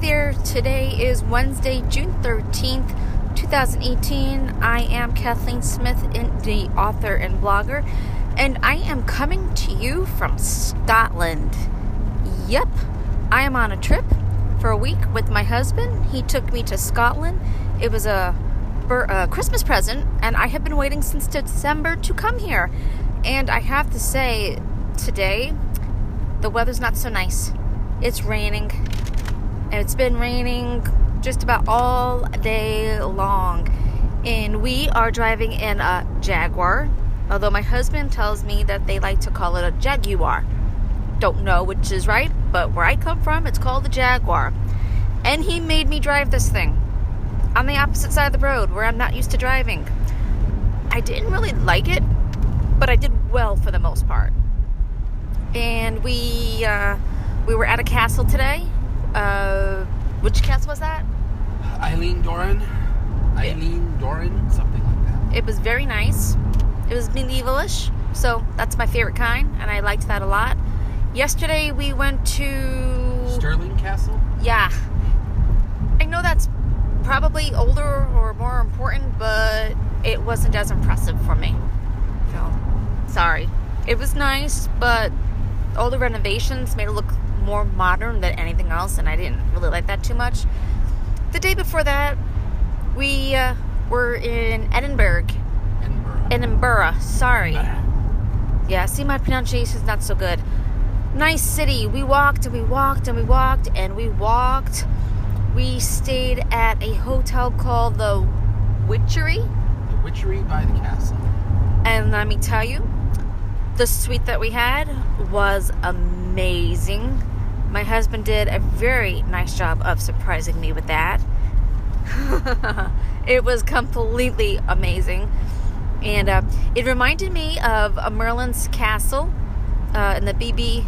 there, today is Wednesday, June 13th, 2018. I am Kathleen Smith, the author and blogger, and I am coming to you from Scotland. Yep, I am on a trip for a week with my husband. He took me to Scotland. It was a, a Christmas present, and I have been waiting since December to come here. And I have to say, today, the weather's not so nice. It's raining and it's been raining just about all day long. And we are driving in a Jaguar, although my husband tells me that they like to call it a Jaguar. Don't know which is right, but where I come from, it's called the Jaguar. And he made me drive this thing on the opposite side of the road where I'm not used to driving. I didn't really like it, but I did well for the most part. And we uh, we were at a castle today which cast was that? Eileen Doran. Eileen Doran, something like that. It was very nice. It was medievalish, so that's my favorite kind, and I liked that a lot. Yesterday we went to Stirling Castle. Yeah, I know that's probably older or more important, but it wasn't as impressive for me. So, sorry. It was nice, but all the renovations made it look more modern than anything else, and I didn't really like that too much. The day before that, we uh, were in Edinburgh. Edinburgh. Edinburgh. Sorry. Yeah, see, my pronunciation is not so good. Nice city. We walked and we walked and we walked and we walked. We stayed at a hotel called the Witchery. The Witchery by the castle. And let me tell you, the suite that we had was amazing. My husband did a very nice job of surprising me with that. it was completely amazing. And uh, it reminded me of a Merlin's Castle uh, in the BB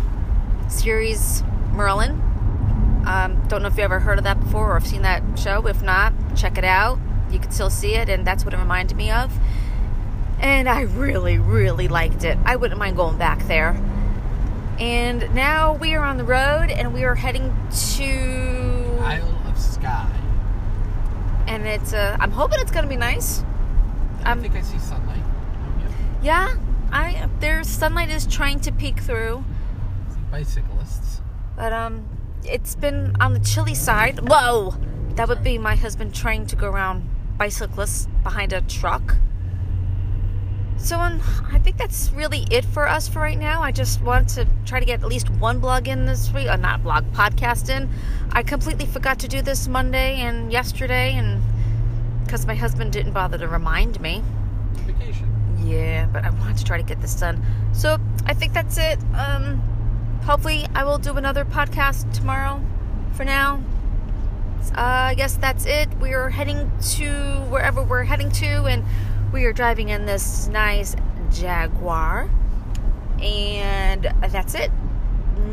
series Merlin. Um, don't know if you ever heard of that before or have seen that show. If not, check it out. You can still see it, and that's what it reminded me of. And I really, really liked it. I wouldn't mind going back there. And now we are on the road and we are heading to Isle of Skye. And it's uh I'm hoping it's gonna be nice. I think I see sunlight. Yeah, I there's sunlight is trying to peek through. Bicyclists. But um it's been on the chilly side. Whoa! That would be my husband trying to go around bicyclists behind a truck. So um, I think that's really it for us for right now. I just want to try to get at least one blog in this week, uh, not blog, podcast in. I completely forgot to do this Monday and yesterday, and because my husband didn't bother to remind me. Vacation. Yeah, but I wanted to try to get this done. So I think that's it. Um, hopefully, I will do another podcast tomorrow. For now, uh, I guess that's it. We're heading to wherever we're heading to, and we are driving in this nice Jaguar. And that's it.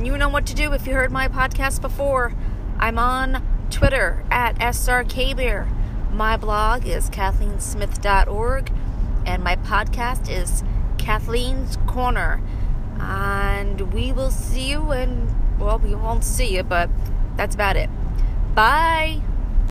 You know what to do if you heard my podcast before. I'm on Twitter at SRKbeer. My blog is kathleensmith.org. And my podcast is Kathleen's Corner. And we will see you and, well, we won't see you, but that's about it. Bye.